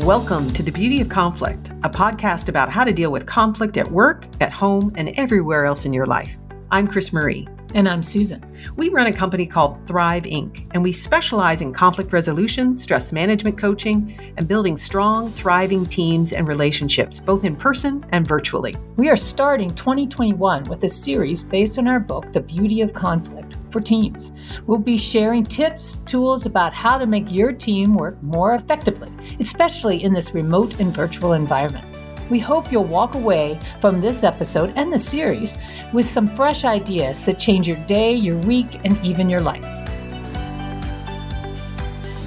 Welcome to The Beauty of Conflict, a podcast about how to deal with conflict at work, at home, and everywhere else in your life. I'm Chris Marie. And I'm Susan. We run a company called Thrive Inc., and we specialize in conflict resolution, stress management coaching, and building strong, thriving teams and relationships, both in person and virtually. We are starting 2021 with a series based on our book, The Beauty of Conflict for teams. We'll be sharing tips, tools about how to make your team work more effectively, especially in this remote and virtual environment. We hope you'll walk away from this episode and the series with some fresh ideas that change your day, your week, and even your life.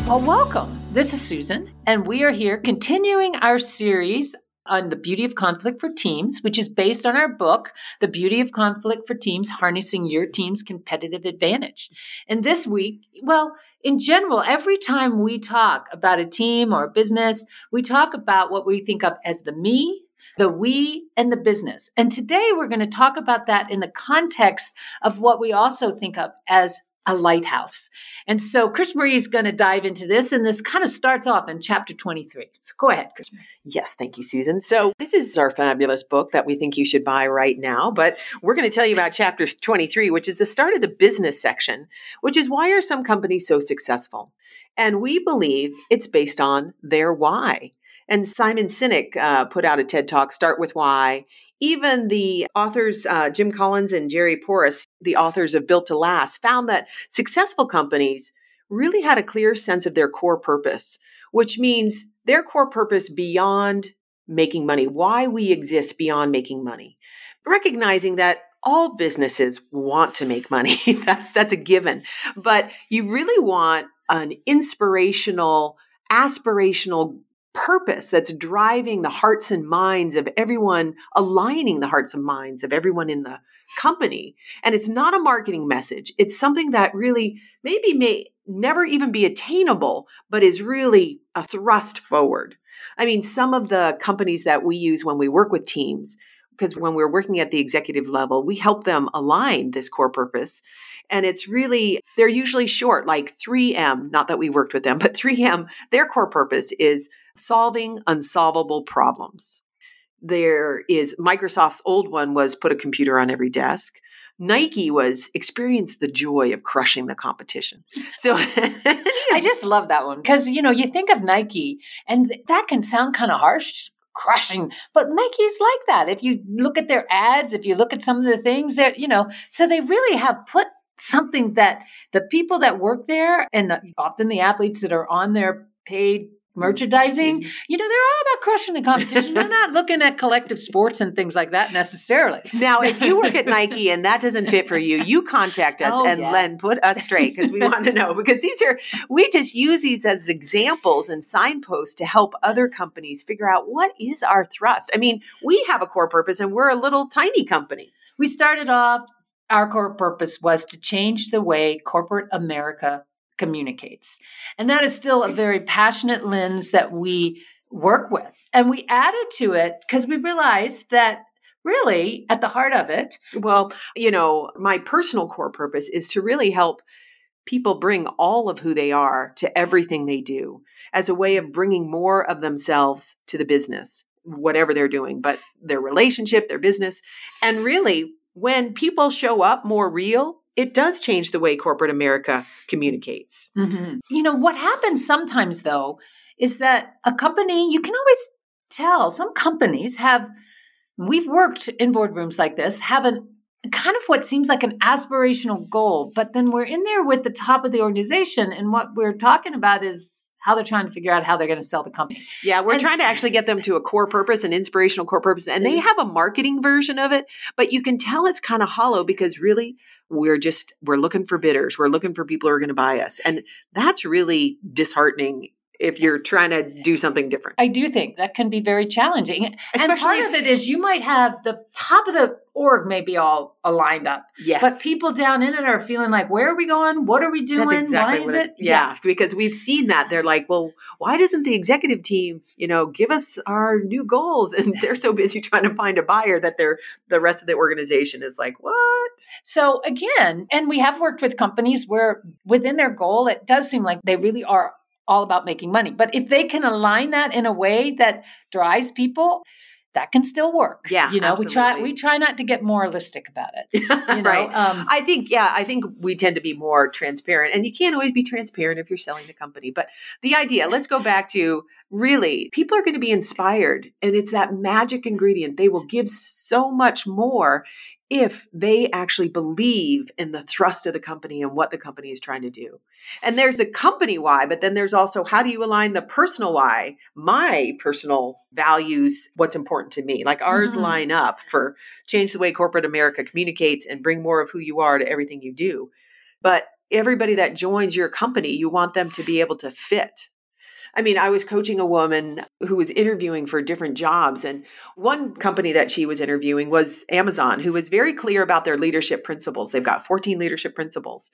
Well, welcome. This is Susan, and we are here continuing our series on the beauty of conflict for teams, which is based on our book, The Beauty of Conflict for Teams Harnessing Your Team's Competitive Advantage. And this week, well, in general, every time we talk about a team or a business, we talk about what we think of as the me, the we, and the business. And today we're going to talk about that in the context of what we also think of as a lighthouse. And so Chris Marie is going to dive into this, and this kind of starts off in chapter 23. So go ahead, Chris Marie. Yes, thank you, Susan. So this is our fabulous book that we think you should buy right now, but we're going to tell you about chapter 23, which is the start of the business section, which is why are some companies so successful? And we believe it's based on their why. And Simon Sinek uh, put out a TED Talk, Start with Why. Even the authors, uh, Jim Collins and Jerry Porras, the authors of Built to Last, found that successful companies really had a clear sense of their core purpose, which means their core purpose beyond making money, why we exist beyond making money. Recognizing that all businesses want to make money. that's that's a given. But you really want an inspirational, aspirational purpose that's driving the hearts and minds of everyone, aligning the hearts and minds of everyone in the company. And it's not a marketing message. It's something that really maybe may never even be attainable, but is really a thrust forward. I mean, some of the companies that we use when we work with teams, because when we're working at the executive level, we help them align this core purpose and it's really, they're usually short, like 3M, not that we worked with them, but 3M, their core purpose is solving unsolvable problems. There is Microsoft's old one was put a computer on every desk. Nike was experience the joy of crushing the competition. So I just love that one because you know you think of Nike and that can sound kind of harsh crushing but Nike's like that if you look at their ads if you look at some of the things that you know so they really have put something that the people that work there and the, often the athletes that are on their paid merchandising, mm-hmm. you know, they're all about crushing the competition. they're not looking at collective sports and things like that necessarily. Now, if you work at Nike and that doesn't fit for you, you contact us oh, and yeah. Len put us straight because we want to know because these are we just use these as examples and signposts to help other companies figure out what is our thrust. I mean, we have a core purpose and we're a little tiny company. We started off our core purpose was to change the way corporate America communicates. And that is still a very passionate lens that we work with. And we added to it because we realized that really at the heart of it. Well, you know, my personal core purpose is to really help people bring all of who they are to everything they do as a way of bringing more of themselves to the business, whatever they're doing, but their relationship, their business. And really, when people show up more real, it does change the way corporate America communicates. Mm-hmm. You know, what happens sometimes, though, is that a company, you can always tell some companies have, we've worked in boardrooms like this, have an kind of what seems like an aspirational goal, but then we're in there with the top of the organization, and what we're talking about is how they're trying to figure out how they're going to sell the company. Yeah, we're and, trying to actually get them to a core purpose, an inspirational core purpose. And they have a marketing version of it, but you can tell it's kind of hollow because really we're just we're looking for bidders. We're looking for people who are going to buy us. And that's really disheartening if you're trying to do something different. I do think that can be very challenging. Especially and part of it is you might have the top of the org may be all aligned up. Yes. But people down in it are feeling like, where are we going? What are we doing? Exactly why is it? Yeah, yeah, because we've seen that. They're like, well, why doesn't the executive team, you know, give us our new goals? And they're so busy trying to find a buyer that they're the rest of the organization is like, what? So again, and we have worked with companies where within their goal, it does seem like they really are all about making money. But if they can align that in a way that drives people, that can still work. Yeah, you know, absolutely. we try we try not to get moralistic about it. You know? right. Um, I think, yeah, I think we tend to be more transparent. And you can't always be transparent if you're selling the company. But the idea, let's go back to really, people are going to be inspired. And it's that magic ingredient. They will give so much more if they actually believe in the thrust of the company and what the company is trying to do. And there's the company why, but then there's also how do you align the personal why, my personal values, what's important to me. Like ours Mhm. line up for change the way corporate America communicates and bring more of who you are to everything you do. But everybody that joins your company, you want them to be able to fit. I mean, I was coaching a woman who was interviewing for different jobs, and one company that she was interviewing was Amazon, who was very clear about their leadership principles. They've got 14 leadership principles.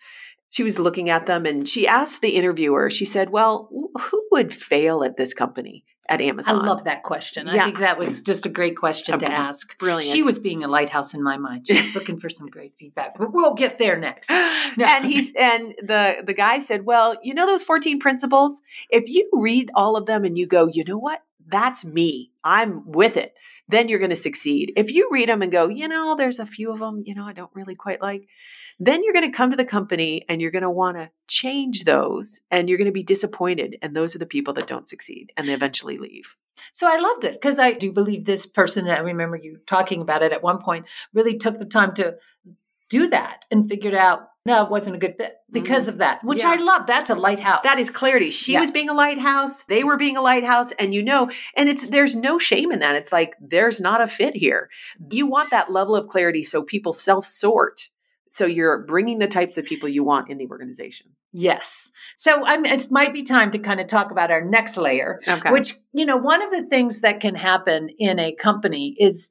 She was looking at them and she asked the interviewer, she said, Well, who would fail at this company at Amazon? I love that question. I think that was just a great question to Okay. ask. Brilliant. She was being a lighthouse in my mind. She was looking for some great feedback. We'll get there next. No. and he and the the guy said, "Well, you know those 14 principles? If you read all of them and you go, "You know what? That's me. I'm with it." Then you're going to succeed. If you read them and go, "You know, there's a few of them, you know, I don't really quite like." Then you're going to come to the company and you're going to want to change those and you're going to be disappointed and those are the people that don't succeed and they eventually leave. So I loved it because I do believe this person that I remember you talking about it at one point really took the time to do that and figured out no, it wasn't a good fit mm-hmm. because of that, which Yeah. I love. That's a lighthouse. That is clarity. She Yeah. was being a lighthouse. They were being a lighthouse. And you know, and it's, there's no shame in that. It's like, there's not a fit here. You want that level of clarity so people self sort. So you're bringing the types of people you want in the organization. yes. So I it might be time to kind of talk about our next layer, Okay. which you know, one of the things that can happen in a company is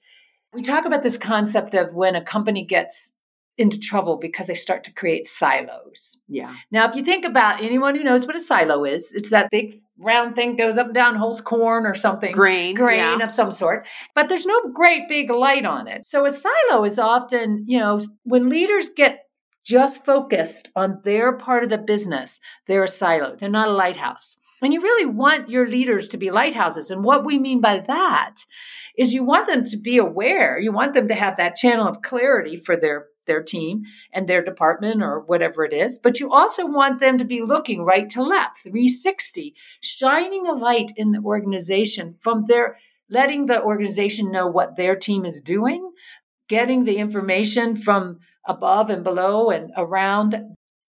we talk about this concept of when a company gets into trouble because they start to create silos. yeah. Now, if you think about anyone who knows what a silo is, it's that big round thing goes up and down, holds corn or something. Grain. Grain yeah. of some sort, but there's no great big light on it. So a silo is often, you know, when leaders get just focused on their part of the business, they're a silo. They're not a lighthouse. And you really want your leaders to be lighthouses. And what we mean by that is you want them to be aware. You want them to have that channel of clarity for their their team and their department or whatever it is. But you also want them to be looking right to left, 360, shining a light in the organization from their letting the organization know what their team is doing, getting the information from above and below and around.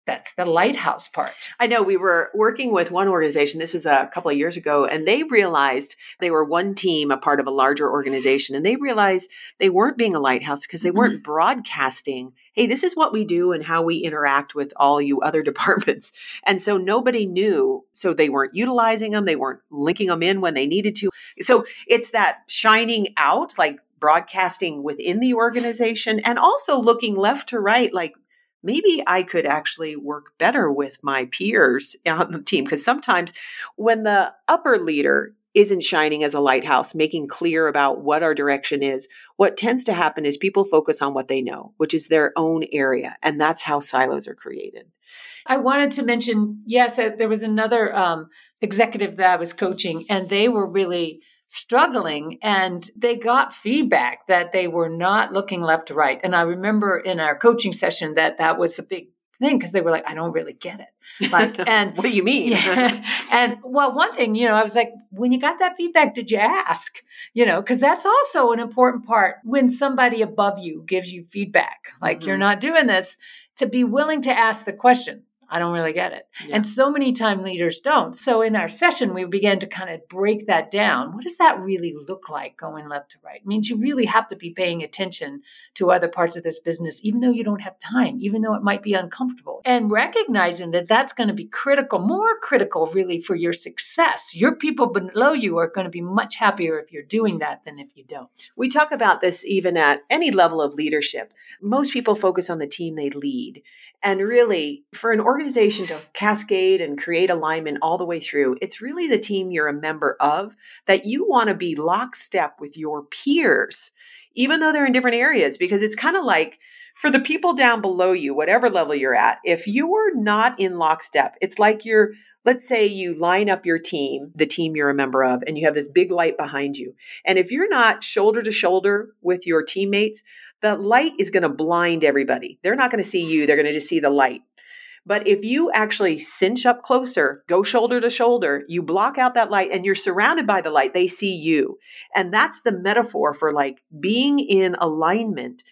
That's the lighthouse part. I know we were working with one organization. This was a couple of years ago, and they realized they were one team, a part of a larger organization, and they realized they weren't being a lighthouse because they mm-hmm. weren't broadcasting, hey, this is what we do and how we interact with all you other departments. And so nobody knew. So they weren't utilizing them, they weren't linking them in when they needed to. So it's that shining out, like broadcasting within the organization, and also looking left to right, like, maybe I could actually work better with my peers on the team. Because sometimes when the upper leader isn't shining as a lighthouse, making clear about what our direction is, what tends to happen is people focus on what they know, which is their own area. And that's how silos are created. I wanted to mention, yes, uh, there was another um, executive that I was coaching, and they were really struggling and they got feedback that they were not looking left to right. And I remember in our coaching session that that was a big thing because they were like, I don't really get it. Like, and what do you mean? yeah. and well, one thing, you know, I was like, when you got that feedback, did you ask? You know, because that's also an important part when somebody above you gives you feedback, like you're Mhm. not doing this, to be willing to ask the question. I don't really get it. Yeah. And so many time leaders don't. So in our session, we began to kind of break that down. What does that really look like going left to right? It means you really have to be paying attention to other parts of this business, even though you don't have time, even though it might be uncomfortable. And recognizing that that's going to be critical, more critical really for your success. Your people below you are going to be much happier if you're doing that than if you don't. We talk about this even at any level of leadership. Most people focus on the team they lead. And really, for an organization to cascade and create alignment all the way through, it's really the team you're a member of that you want to be lockstep with your peers, even though they're in different areas, because it's kind of like for the people down below you, whatever level you're at, if you're not in lockstep, it's like you're let's say you line up your team, the team you're a member of, and you have this big light behind you. And if you're not shoulder to shoulder with your teammates, the light is going to blind everybody. They're not going to see you, they're going to just see the light. But if you actually cinch up closer, go shoulder to shoulder, you block out that light and you're surrounded by the light, they see you. And that's the metaphor for like being in alignment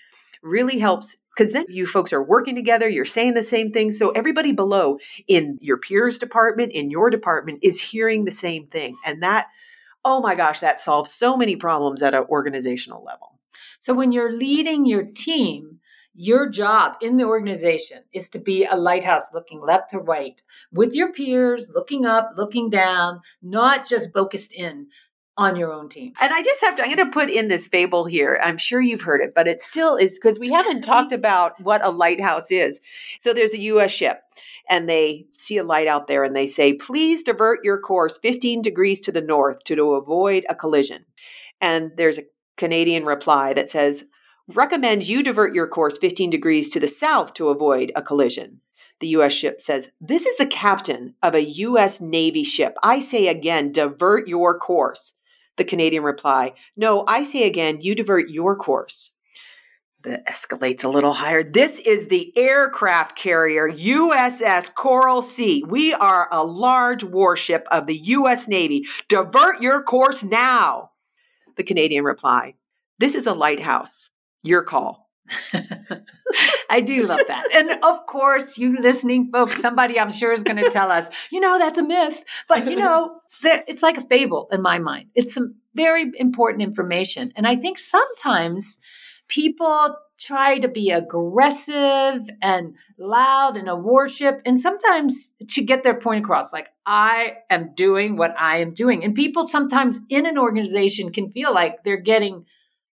really helps because then you folks are working together, you're saying the same thing. So everybody below in your peers department, in your department is hearing the same thing. And that, oh my gosh, that solves so many problems at an organizational level. So when you're leading your team, your job in the organization is to be a lighthouse looking left to right with your peers, looking up, looking down, not just focused in on your own team. And I just have to, I'm going to put in this fable here. I'm sure you've heard it, but it still is because we haven't talked about what a lighthouse is. So there's a U.S. ship and they see a light out there and they say, please divert your course 15 degrees to the north to, to avoid a collision. And there's a Canadian reply that says, recommend you divert your course 15 degrees to the south to avoid a collision. The U.S. ship says, This is the captain of a U.S. Navy ship. I say again, divert your course. The Canadian reply, No, I say again, you divert your course. That escalates a little higher. This is the aircraft carrier USS Coral Sea. We are a large warship of the U.S. Navy. Divert your course now. The Canadian reply, This is a lighthouse. Your call. I do love that. And of course, you listening folks, somebody I'm sure is going to tell us, you know, that's a myth. But, you know, it's like a fable in my mind. It's some very important information. And I think sometimes people try to be aggressive and loud in a warship and sometimes to get their point across like i am doing what i am doing and people sometimes in an organization can feel like they're getting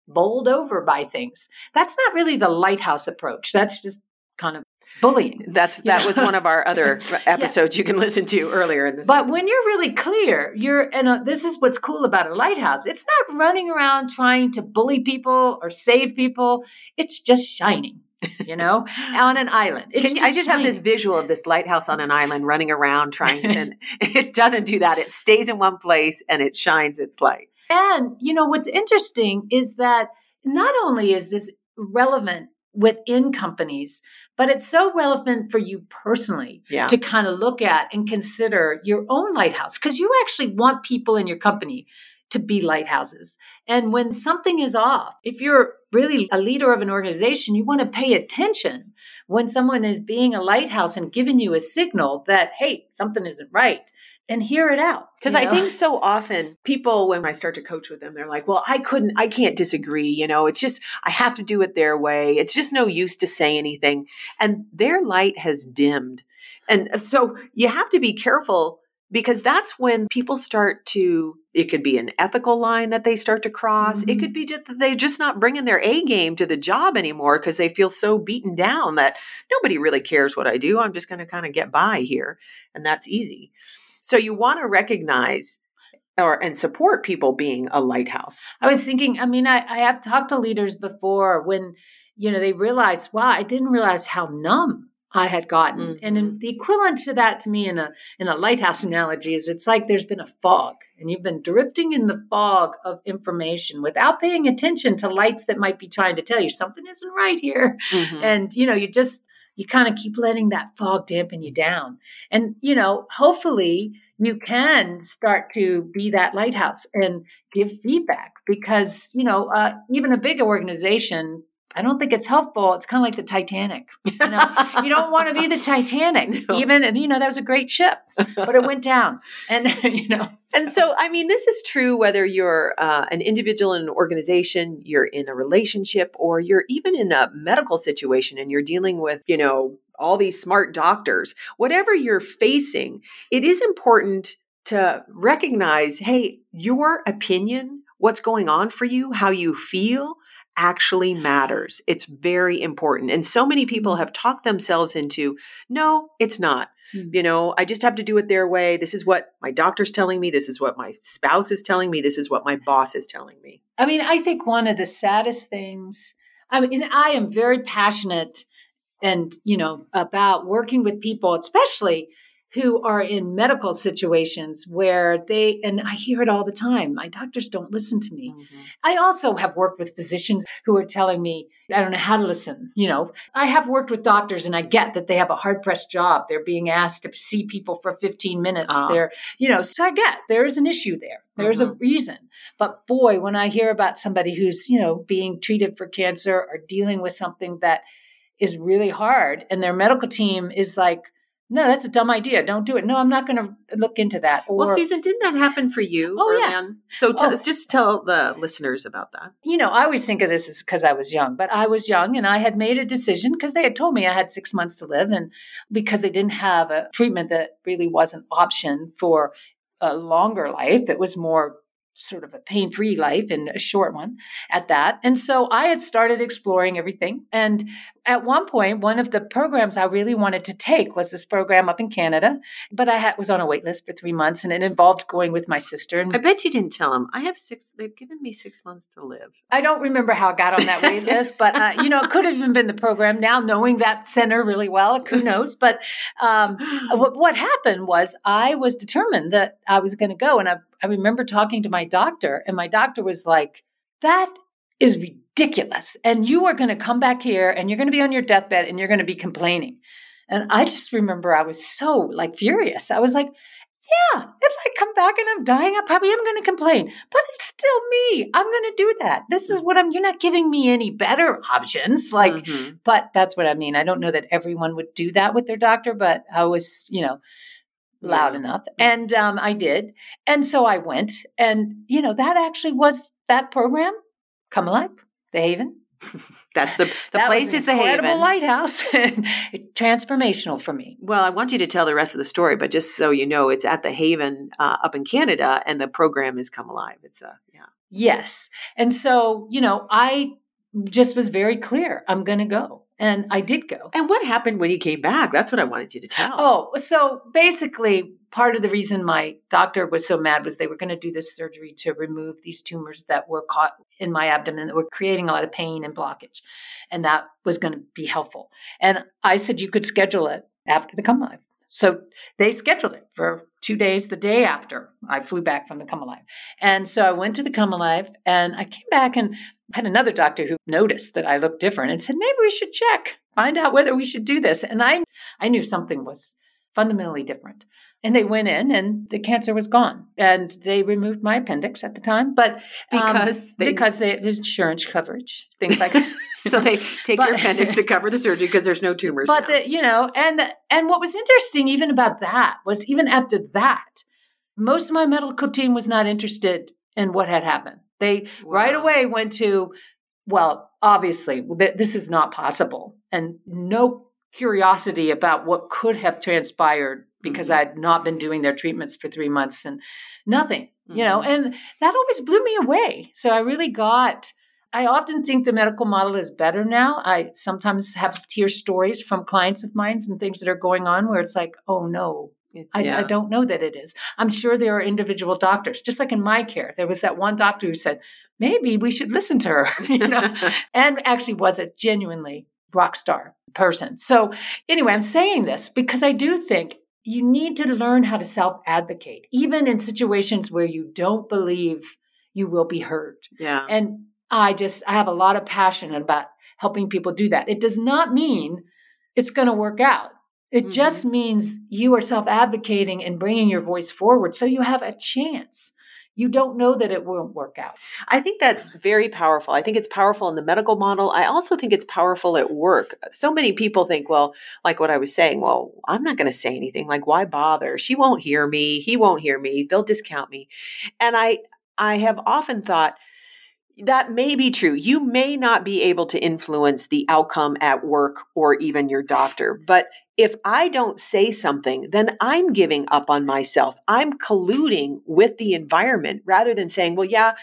bowled over by things. That's not really the lighthouse approach. That's just kind of bullying. That's that know? was one of our other episodes yeah. you can listen to earlier in this. But season. when you're really clear, you're and uh, this is what's cool about a lighthouse. It's not running around trying to bully people or save people. It's just shining. You know, on an island. Can you, I just shining. have this visual of this lighthouse on an island running around trying, and it doesn't do that. It stays in one place and it shines its light. And, you know, what's interesting is that not only is this relevant within companies, but it's so relevant for you personally yeah. to kind of look at and consider your own lighthouse because you actually want people in your company to be lighthouses. And when something is off, if you're really a leader of an organization, you want to pay attention when someone is being a lighthouse and giving you a signal that, hey, something isn't right and hear it out. Because I think so often people, when I start to coach with them, they're like, well, I couldn't, I can't disagree. You know, it's just, I have to do it their way. It's just no use to say anything. And their light has dimmed. And so you have to be careful because that's when people start to it could be an ethical line that they start to cross mm-hmm. it could be just that they're just not bringing their a game to the job anymore because they feel so beaten down that nobody really cares what i do i'm just going to kind of get by here and that's easy so you want to recognize or and support people being a lighthouse. I was thinking, I mean, I, I have talked to leaders before when, you know, they realize, wow, I didn't realize how numb I had gotten. Mm-hmm. And the equivalent to that to me in a in a lighthouse analogy is it's like there's been a fog and you've been drifting in the fog of information without paying attention to lights that might be trying to tell you something isn't right here. Mm-hmm. And you know, you just you kind of keep letting that fog dampen you down. And, you know, hopefully you can start to be that lighthouse and give feedback because, you know, uh, even a big organization I don't think it's helpful. It's kind of like the Titanic. You know, you don't want to be the Titanic. No. Even and you know that was a great ship, but it went down. And you know, so. and so I mean, this is true whether you're uh, an individual in an organization, you're in a relationship, or you're even in a medical situation and you're dealing with you know all these smart doctors. Whatever you're facing, it is important to recognize, hey, your opinion, what's going on for you, how you feel actually matters. It's very important. And so many people mm-hmm. have talked themselves into, no, it's not. Mm-hmm. You know, I just have to do it their way. This is what my doctor's telling me. This is what my spouse is telling me. This is what my boss is telling me. I mean, I think one of the saddest things, I mean, I am very passionate and, you know, about working with people, especially who are in medical situations where they, and I hear it all the time, my doctors don't listen to me. Mm-hmm. I also have worked with physicians who are telling me, I don't know how to listen. You know, I have worked with doctors and I get that they have a hard pressed job. They're being asked to see people for 15 minutes. Uh-huh. They're, you know, so I get there is an issue there. There's mm-hmm. a reason. But boy, when I hear about somebody who's, you know, being treated for cancer or dealing with something that is really hard and their medical team is like, no, that's a dumb idea. Don't do it. No, I'm not going to look into that. Or, well, Susan, didn't that happen for you? Oh, yeah. On? So oh. just tell the listeners about that. You know, I always think of this as because I was young, but I was young and I had made a decision because they had told me I had six months to live. And because they didn't have a treatment that really was an option for a longer life, it was more sort of a pain free life and a short one at that. And so I had started exploring everything. And at one point, one of the programs I really wanted to take was this program up in Canada, but I had, was on a wait list for three months and it involved going with my sister. And I bet you didn't tell them. I have six, they've given me six months to live. I don't remember how I got on that wait list, but uh, you know, it could have even been the program. Now knowing that center really well, who knows? But um, what, what happened was I was determined that I was going to go. And I, I remember talking to my doctor, and my doctor was like, that is ridiculous. And you are going to come back here and you're going to be on your deathbed and you're going to be complaining. And I just remember I was so like furious. I was like, yeah, if I come back and I'm dying, I probably am going to complain, but it's still me. I'm going to do that. This is what I'm, you're not giving me any better options. Like, mm-hmm. but that's what I mean. I don't know that everyone would do that with their doctor, but I was, you know, loud yeah. enough. And um, I did. And so I went. And, you know, that actually was that program, Come Alive, The Haven. That's the the that place is the Haven lighthouse. Transformational for me. Well, I want you to tell the rest of the story, but just so you know, it's at the Haven uh, up in Canada, and the program is Come Alive. It's a yeah. Yes, and so you know, I just was very clear. I'm going to go. And I did go. And what happened when you came back? That's what I wanted you to tell. Oh, so basically, part of the reason my doctor was so mad was they were going to do this surgery to remove these tumors that were caught in my abdomen that were creating a lot of pain and blockage. And that was going to be helpful. And I said, you could schedule it after the come alive. So they scheduled it for two days the day after I flew back from the Come Alive. And so I went to the Come Alive and I came back and had another doctor who noticed that I looked different and said, maybe we should check, find out whether we should do this. And I, I knew something was fundamentally different. And they went in and the cancer was gone. And they removed my appendix at the time. But um, because they, because they, there's insurance coverage, things like that. so they take but, your appendix to cover the surgery because there's no tumors. But the, you know, and and what was interesting even about that was even after that, most of my medical team was not interested in what had happened. They wow. right away went to, well, obviously, this is not possible, and no curiosity about what could have transpired because mm-hmm. I'd not been doing their treatments for three months and nothing, mm-hmm. you know, mm-hmm. and that always blew me away. So I really got. I often think the medical model is better now. I sometimes have to hear stories from clients of mine and things that are going on where it's like, oh no, I, yeah. I, don't know that it is. I'm sure there are individual doctors, just like in my care. There was that one doctor who said, maybe we should listen to her, you know, and actually was it genuinely rock star person. So, anyway, I'm saying this because I do think you need to learn how to self advocate, even in situations where you don't believe you will be heard. Yeah. And I just, I have a lot of passion about helping people do that. It does not mean it's going to work out. It mm-hmm. just means you are self advocating and bringing your voice forward so you have a chance. You don't know that it won't work out. I think that's very powerful. I think it's powerful in the medical model. I also think it's powerful at work. So many people think, well, like what I was saying, well, I'm not going to say anything. Like, why bother? She won't hear me. He won't hear me. They'll discount me. And I, I have often thought, that may be true. You may not be able to influence the outcome at work or even your doctor, but if I don't say something, then I'm giving up on myself. I'm colluding with the environment rather than saying, well, yeah,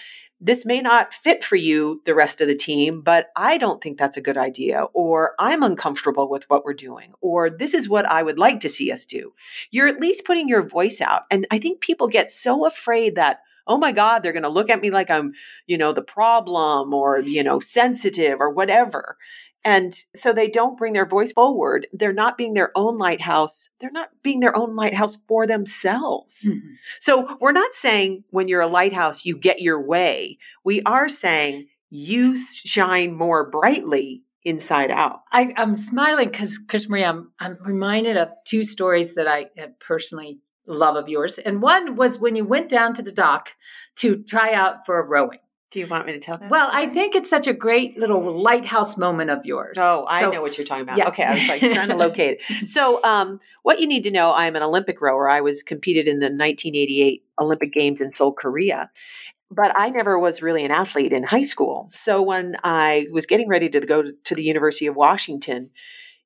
this may not fit for you, the rest of the team, but I don't think that's a good idea, or I'm uncomfortable with what we're doing, or this is what I would like to see us do. You're at least putting your voice out. And I think people get so afraid that, oh my God, they're going to look at me like I'm, you know, the problem or, you know, sensitive or whatever. And so they don't bring their voice forward. They're not being their own lighthouse. They're not being their own lighthouse for themselves. Mm-hmm. So we're not saying when you're a lighthouse, you get your way. We are saying you shine more brightly inside out. I, am smiling because, Chris Marie, I'm, I'm reminded of two stories that I personally love of yours. And one was when you went down to the dock to try out for rowing. Do you want me to tell that? Well, story? I think it's such a great little lighthouse moment of yours. Oh, I so, know what you're talking about. Yeah. Okay, I was like trying to locate it. So, um, what you need to know, I'm an Olympic rower. I was competed in the 1988 Olympic Games in Seoul, Korea. But I never was really an athlete in high school. So when I was getting ready to go to the University of Washington,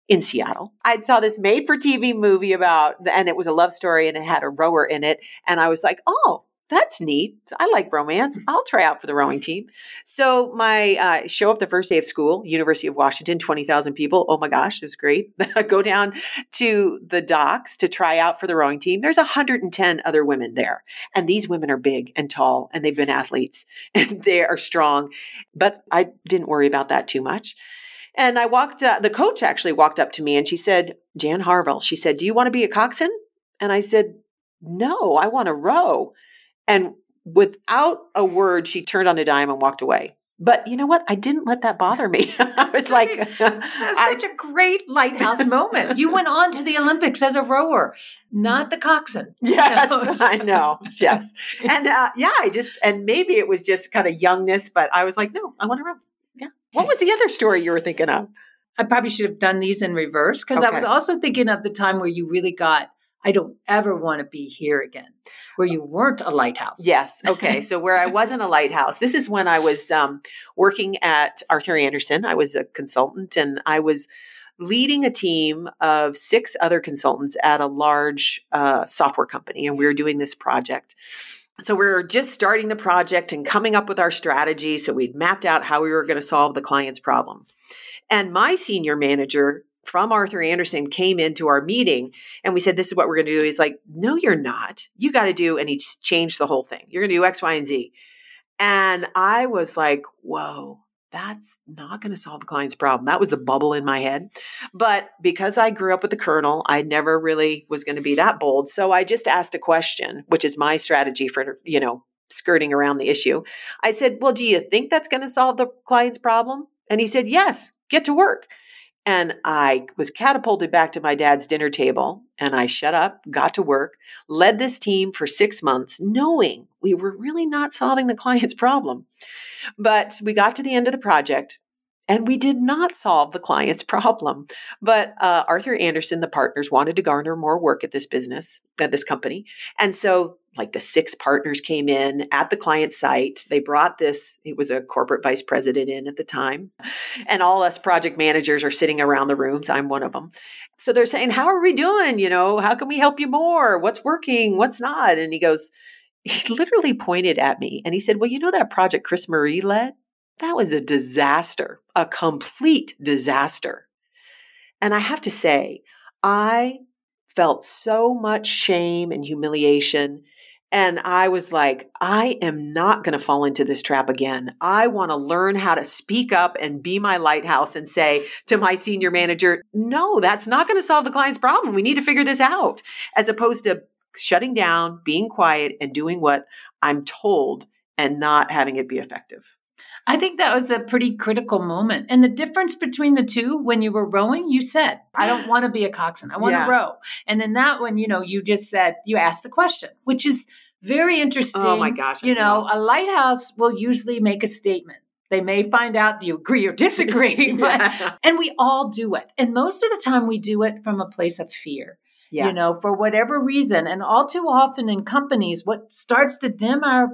in Seattle. I saw this made for TV movie about, and it was a love story and it had a rower in it. And I was like, oh, that's neat. I like romance. I'll try out for the rowing team. So my uh, show up the first day of school, University of Washington, 20,000 people. Oh my gosh, it was great. Go down to the docks to try out for the rowing team. There's 110 other women there. And these women are big and tall and they've been athletes and they are strong. But I didn't worry about that too much. And I walked, uh, the coach actually walked up to me and she said, Jan Harville, she said, Do you want to be a coxswain? And I said, No, I want to row. And without a word, she turned on a dime and walked away. But you know what? I didn't let that bother me. I was like, that's such a great lighthouse moment. You went on to the Olympics as a rower, not the coxswain. Yes, I know. Yes, and uh, yeah, I just and maybe it was just kind of youngness, but I was like, no, I want to row. Yeah. What was the other story you were thinking of? I probably should have done these in reverse because okay. I was also thinking of the time where you really got, I don't ever want to be here again, where you weren't a lighthouse. Yes. Okay. so where I wasn't a lighthouse, this is when I was um, working at Arthur Andersen. I was a consultant and I was leading a team of six other consultants at a large uh, software company. And we were doing this project. So we are just starting the project and coming up with our strategy. So we'd mapped out how we were going to solve the client's problem. And my senior manager from Arthur Andersen came into our meeting and we said, This is what we're going to do. He's like, No, you're not. You got to do, and he changed the whole thing. You're going to do X, Y, and Z. And I was like, Whoa, that's not going to solve the client's problem. That was the bubble in my head. But because I grew up with the colonel, I never really was going to be that bold. So I just asked a question, which is my strategy for, you know, skirting around the issue. I said, Well, do you think that's going to solve the client's problem? And he said, Yes, get to work. And I was catapulted back to my dad's dinner table and I shut up, got to work, led this team for six months, knowing we were really not solving the client's problem. But we got to the end of the project and we did not solve the client's problem. But uh, Arthur Andersen, the partners, wanted to garner more work at this business, at this company. And so like the six partners came in at the client site. They brought this, it was a corporate vice president in at the time. And all us project managers are sitting around the rooms. I'm one of them. So they're saying, How are we doing? You know, how can we help you more? What's working? What's not? And he goes, He literally pointed at me and he said, Well, you know that project Chris Marie led? That was a disaster, a complete disaster. And I have to say, I felt so much shame and humiliation and I was like, I am not going to fall into this trap again. I want to learn how to speak up and be my lighthouse and say to my senior manager, no, that's not going to solve the client's problem. We need to figure this out, as opposed to shutting down, being quiet, and doing what I'm told and not having it be effective. I think that was a pretty critical moment. And the difference between the two, when you were rowing, you said, I don't want to be a coxswain. I want to yeah. row. And then that one, you know, you just said, you asked the question, which is very interesting. Oh my gosh. You know, know, a lighthouse will usually make a statement. They may find out do you agree or disagree, but, and we all do it. And most of the time we do it from a place of fear. Yes. You know, for whatever reason. And all too often in companies, what starts to dim our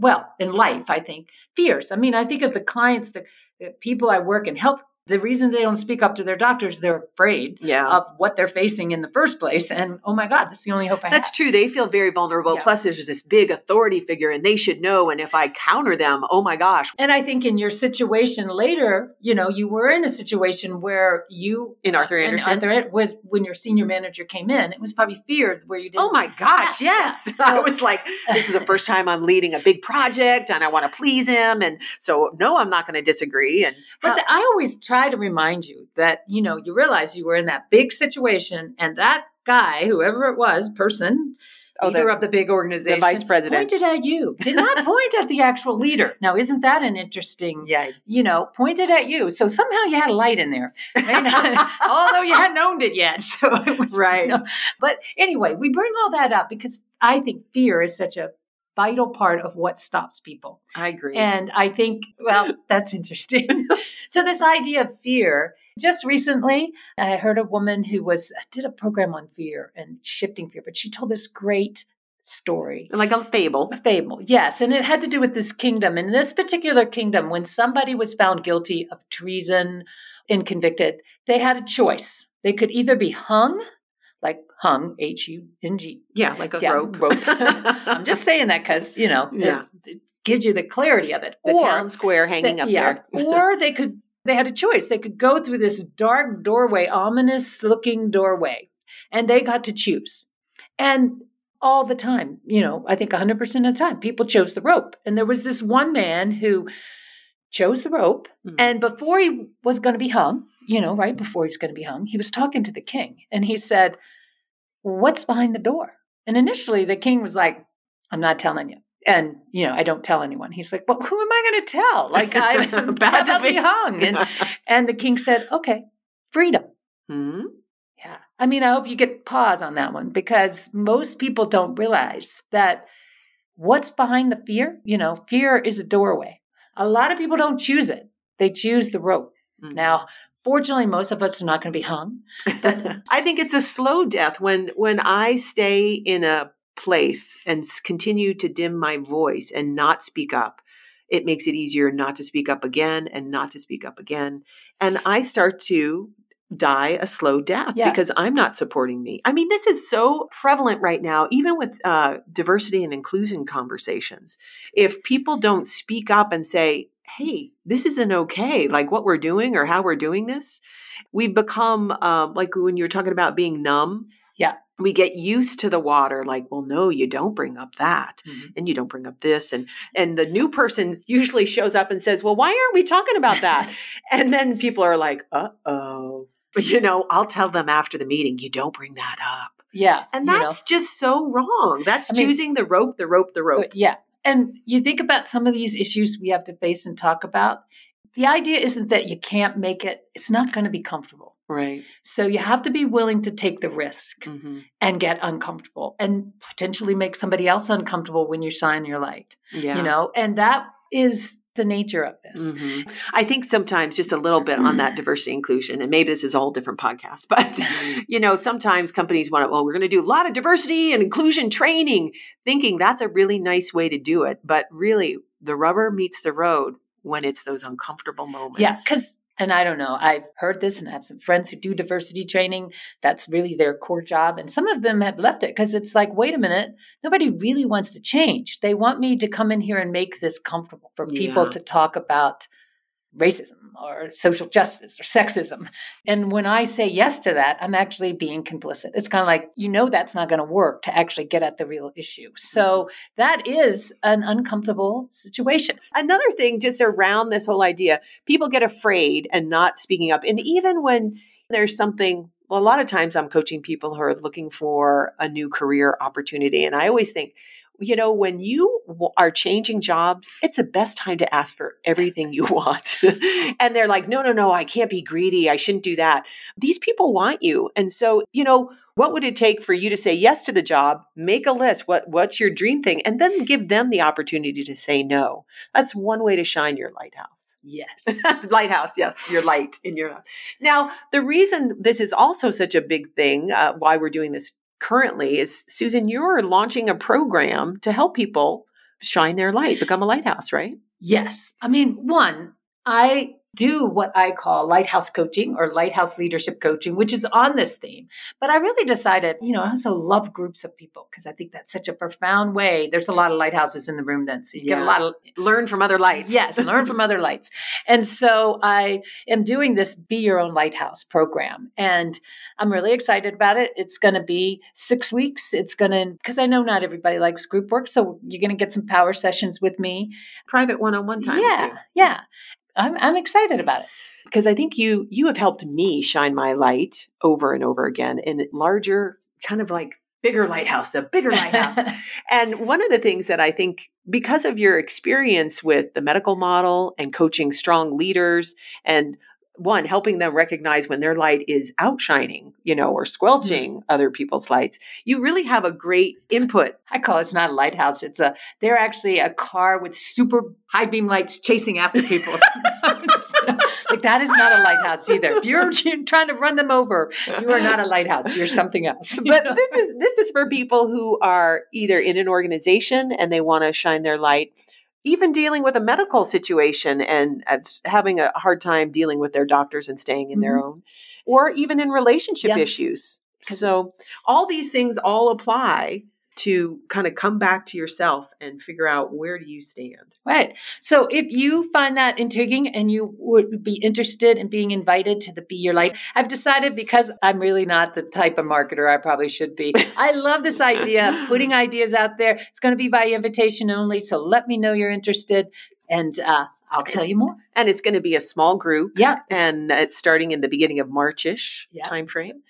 well, in life, I think, fears. I mean, I think of the clients, the, the people I work in health the reason they don't speak up to their doctors, they're afraid yeah. of what they're facing in the first place. And oh my God, that's the only hope I have. That's have. true. They feel very vulnerable. Yeah. Plus, there's this big authority figure and they should know. And if I counter them, oh my gosh. And I think in your situation later, you know, you were in a situation where you in Arthur Andersen? in Arthur, with when your senior manager came in, it was probably feared where you did. Oh my gosh, yes. So, I was like, this is the first time I'm leading a big project and I want to please him. And so, no, I'm not going to disagree. And but the, I always try try to remind you that, you know, you realize you were in that big situation and that guy, whoever it was, person, Oh, leader the- of the big organization, vice president. pointed at you. Did not point at the actual leader. Now, isn't that an interesting? Yeah. You know, pointed at you. So somehow you had a light in there, right? although you hadn't owned it yet. So it was Right. you know. But anyway, we bring all that up because I think fear is such a vital part of what stops people. I agree. And I think, well, that's interesting. so this idea of fear, just recently, I heard a woman who was uh, did a program on fear and shifting fear, but she told this great story. like a fable. A fable, yes. And it had to do with this kingdom. In this particular kingdom, when somebody was found guilty of treason and convicted, they had a choice. They could either be hung, hung, H U N G, Yeah, like a yeah, rope. I'm just saying that because, you know, Yeah. it, gives you the clarity of it. the Or town square hanging they- up yeah, there. or they could they had a choice. They could go through this dark doorway, ominous looking doorway, and they got to choose. And all the time, you know, I think 100% of the time, people chose the rope. And there was this one man who chose the rope. Mhm. And before he was going to be hung, you know, right before he's going to be hung, he was talking to the king and he said, What's behind the door? And initially the king was like, I'm not telling you. And, you know, I don't tell anyone. He's like, Well, who am I going to tell? Like, I'm about to be hung. And, and the king said, Okay, freedom. Hmm? Yeah. I mean, I hope you get pause on that one because most people don't realize that what's behind the fear, you know, fear is a doorway. A lot of people don't choose it. They choose the rope. Mhm. Now, fortunately, most of us are not going to be hung. I think it's a slow death when when I stay in a place and continue to dim my voice and not speak up. It makes it easier not to speak up again and not to speak up again. And I start to die a slow death Yeah. because I'm not supporting me. I mean, this is so prevalent right now, even with uh, diversity and inclusion conversations. If people don't speak up and say, hey, this isn't okay, like what we're doing or how we're doing this, we've become um, like when you're talking about being numb. Yeah. We get used to the water, like, well, no, you don't bring up that, Mhm. and you don't bring up this, and and the new person usually shows up and says, well, why aren't we talking about that? and then people are like, uh oh, you know, I'll tell them after the meeting, you don't bring that up, yeah. and you know. that's just so wrong. That's I mean- choosing the rope, the rope, the rope. Yeah. And you think about some of these issues we have to face and talk about. The idea isn't that you can't make it, it's not going to be comfortable. Right. So you have to be willing to take the risk hmm and get uncomfortable and potentially make somebody else uncomfortable when you shine your light, Yeah. you know? And that is the nature of this. Mhm. I think sometimes just a little bit on that diversity inclusion, and maybe this is a whole different podcast, but you know, sometimes companies want to, well, we're going to do a lot of diversity and inclusion training, thinking that's a really nice way to do it. But really, the rubber meets the road when it's those uncomfortable moments. Yeah, because and I don't know, I've heard this and I have some friends who do diversity training. That's really their core job. And some of them have left it because it's like, wait a minute, nobody really wants to change. They want me to come in here and make this comfortable for people Yeah. to talk about racism or social justice or sexism. And when I say yes to that, I'm actually being complicit. It's kind of like, you know, that's not going to work to actually get at the real issue. So mm-hmm. that is an uncomfortable situation. Another thing, just around this whole idea, people get afraid and not speaking up. And even when there's something, well, a lot of times I'm coaching people who are looking for a new career opportunity. And I always think, you know, when you are changing jobs, it's the best time to ask for everything you want. and they're like, no, no, no, I can't be greedy. I shouldn't do that. These people want you. And so, you know, what would it take for you to say yes to the job, make a list, what, what's your dream thing, and then give them the opportunity to say no? That's one way to shine your lighthouse. Yes. lighthouse, yes, your light in your house. Now, the reason this is also such a big thing, uh, why we're doing this currently, is Susan, you're launching a program to help people shine their light, become a lighthouse, right? Yes. I mean, one, I do what I call lighthouse coaching or lighthouse leadership coaching, which is on this theme. But I really decided, you know, I also love groups of people because I think that's such a profound way. There's a lot of lighthouses in the room then. So you get a lot of Learn from other lights. Yes, learn from other lights. And so I am doing this Be Your Own Lighthouse program. And I'm really excited about it. It's going to be six weeks. It's going to, because I know not everybody likes group work. So you're going to get some power sessions with me. Private one on one time. Yeah, too. yeah. I'm, I'm excited about it because I think you you have helped me shine my light over and over again in larger kind of like bigger lighthouse, a bigger lighthouse. and one of the things that I think because of your experience with the medical model and coaching strong leaders and one helping them recognize when their light is outshining you know or squelching mm-hmm. other people's lights. You really have a great input. I call it, it's not a lighthouse it's a they're actually a car with super high beam lights chasing after people. Like that is not a lighthouse either. If you're, you're, trying to run them over you are not a lighthouse you're something else. But this is this is for people who are either in an organization and they want to shine their light even dealing with a medical situation and having a hard time dealing with their doctors and staying in mm-hmm. their own, or even in relationship yeah. issues. So, all these things all apply to kind of come back to yourself and figure out where do you stand. Right. So if you find that intriguing and you would be interested in being invited to the Be Your Life, I've decided because I'm really not the type of marketer I probably should be. I love this idea of putting ideas out there. It's going to be by invitation only. So let me know you're interested. And uh, I'll tell you more. And it's going to be a small group. Yeah. And it's starting in the beginning of Marchish yeah. timeframe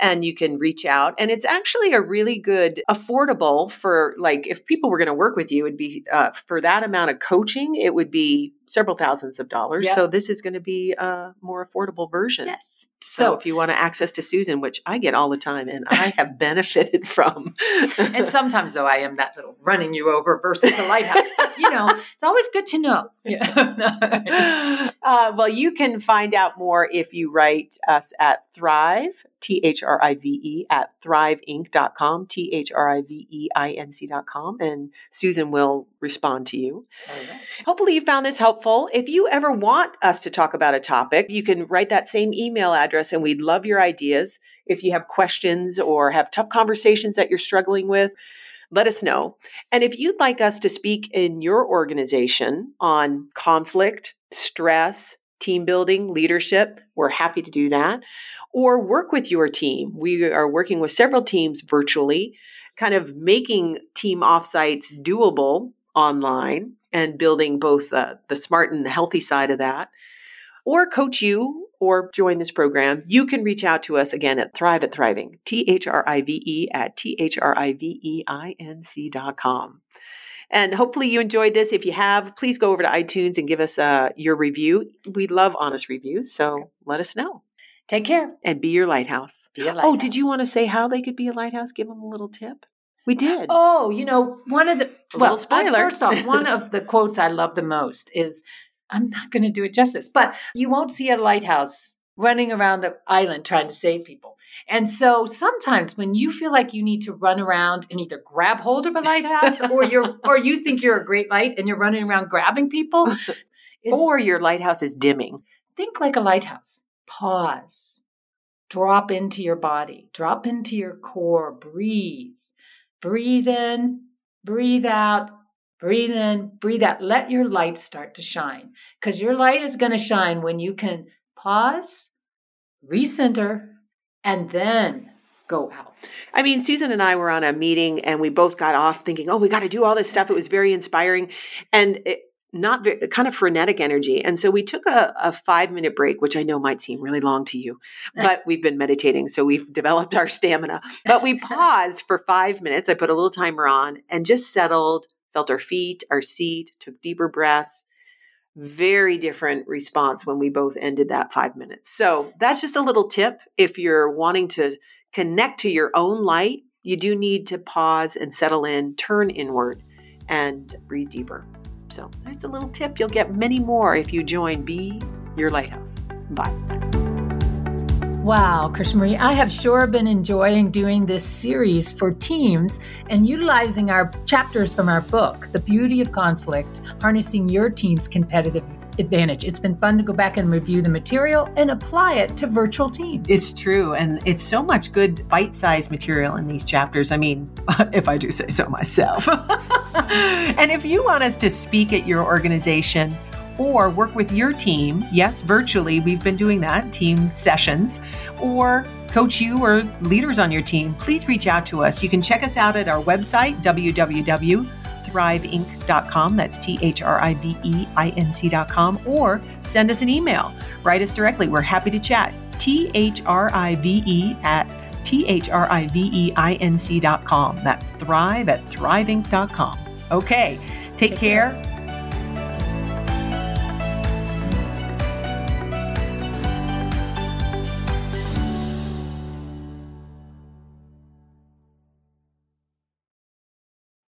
and you can reach out. And it's actually a really good, affordable for like if people were going to work with you, it'd be uh, for that amount of coaching, it would be several thousands of dollars. Yep. So this is going to be a more affordable version. Yes. So, so, if you want to access to Susan, which I get all the time and I have benefited from. and sometimes though I am that little running you over versus the lighthouse. But you know, it's always good to know. uh, well, you can find out more if you write us at Thrive, T H R I V E, at thriveinc.com, T H R I V E I N C.com, and Susan will respond to you. Right. Hopefully, you found this helpful. If you ever want us to talk about a topic, you can write that same email address, and we'd love your ideas. If you have questions or have tough conversations that you're struggling with, let us know. And if you'd like us to speak in your organization on conflict, stress, team building, leadership, we're happy to do that. Or work with your team. We are working with several teams virtually, kind of making team offsites doable online and building both the, the smart and the healthy side of that, or coach you or join this program, you can reach out to us again at Thrive at Thriving, T H R I V E at T H R I V E I N C dot com. And hopefully you enjoyed this. If you have, please go over to iTunes and give us uh, your review. We love honest reviews, so let us know. Take care. And be your lighthouse. Be lighthouse. Oh, did you want to say how they could be a lighthouse? Give them a little tip. We did. Oh, you know, one of the a well, spoiler. First off, one of the quotes I love the most is I'm not going to do it justice, but you won't see a lighthouse running around the island trying to save people. And so sometimes when you feel like you need to run around and either grab hold of a lighthouse or you're or you think you're a great light and you're running around grabbing people or your lighthouse is dimming. Think like a lighthouse. Pause. Drop into your body. Drop into your core. Breathe Breathe in, breathe out, breathe in, breathe out. Let your light start to shine because your light is going to shine when you can pause, recenter, and then go out. I mean, Susan and I were on a meeting and we both got off thinking, oh, we got to do all this stuff. It was very inspiring. And it, not very, kind of frenetic energy. And so we took a, a, five minute break, which I know might seem really long to you, but we've been meditating. So we've developed our stamina. But we paused for five minutes. I put a little timer on and just settled, felt our feet, our seat, took deeper breaths. Very different response when we both ended that five minutes. So that's just a little tip. If you're wanting to connect to your own light, you do need to pause and settle in, turn inward, and breathe deeper. So there's a little tip. You'll get many more if you join Be Your Lighthouse. Bye. Wow, Chris Marie, I have sure been enjoying doing this series for teams and utilizing our chapters from our book, The Beauty of Conflict Harnessing Your Team's Competitive advantage. It's been fun to go back and review the material and apply it to virtual teams. It's true. And it's so much good bite sized material in these chapters. I mean, if I do say so myself. and if you want us to speak at your organization, or work with your team, yes, virtually, we've been doing that, team sessions, or coach you or leaders on your team, please reach out to us. You can check us out at our website, www thriveinc.com. That's T H R I V E I N C.com. Or send us an email. Write us directly. We're happy to chat. T H R I V E at T H R I V E I N C.com. That's thrive at thriveinc.com. Okay, take, take care. care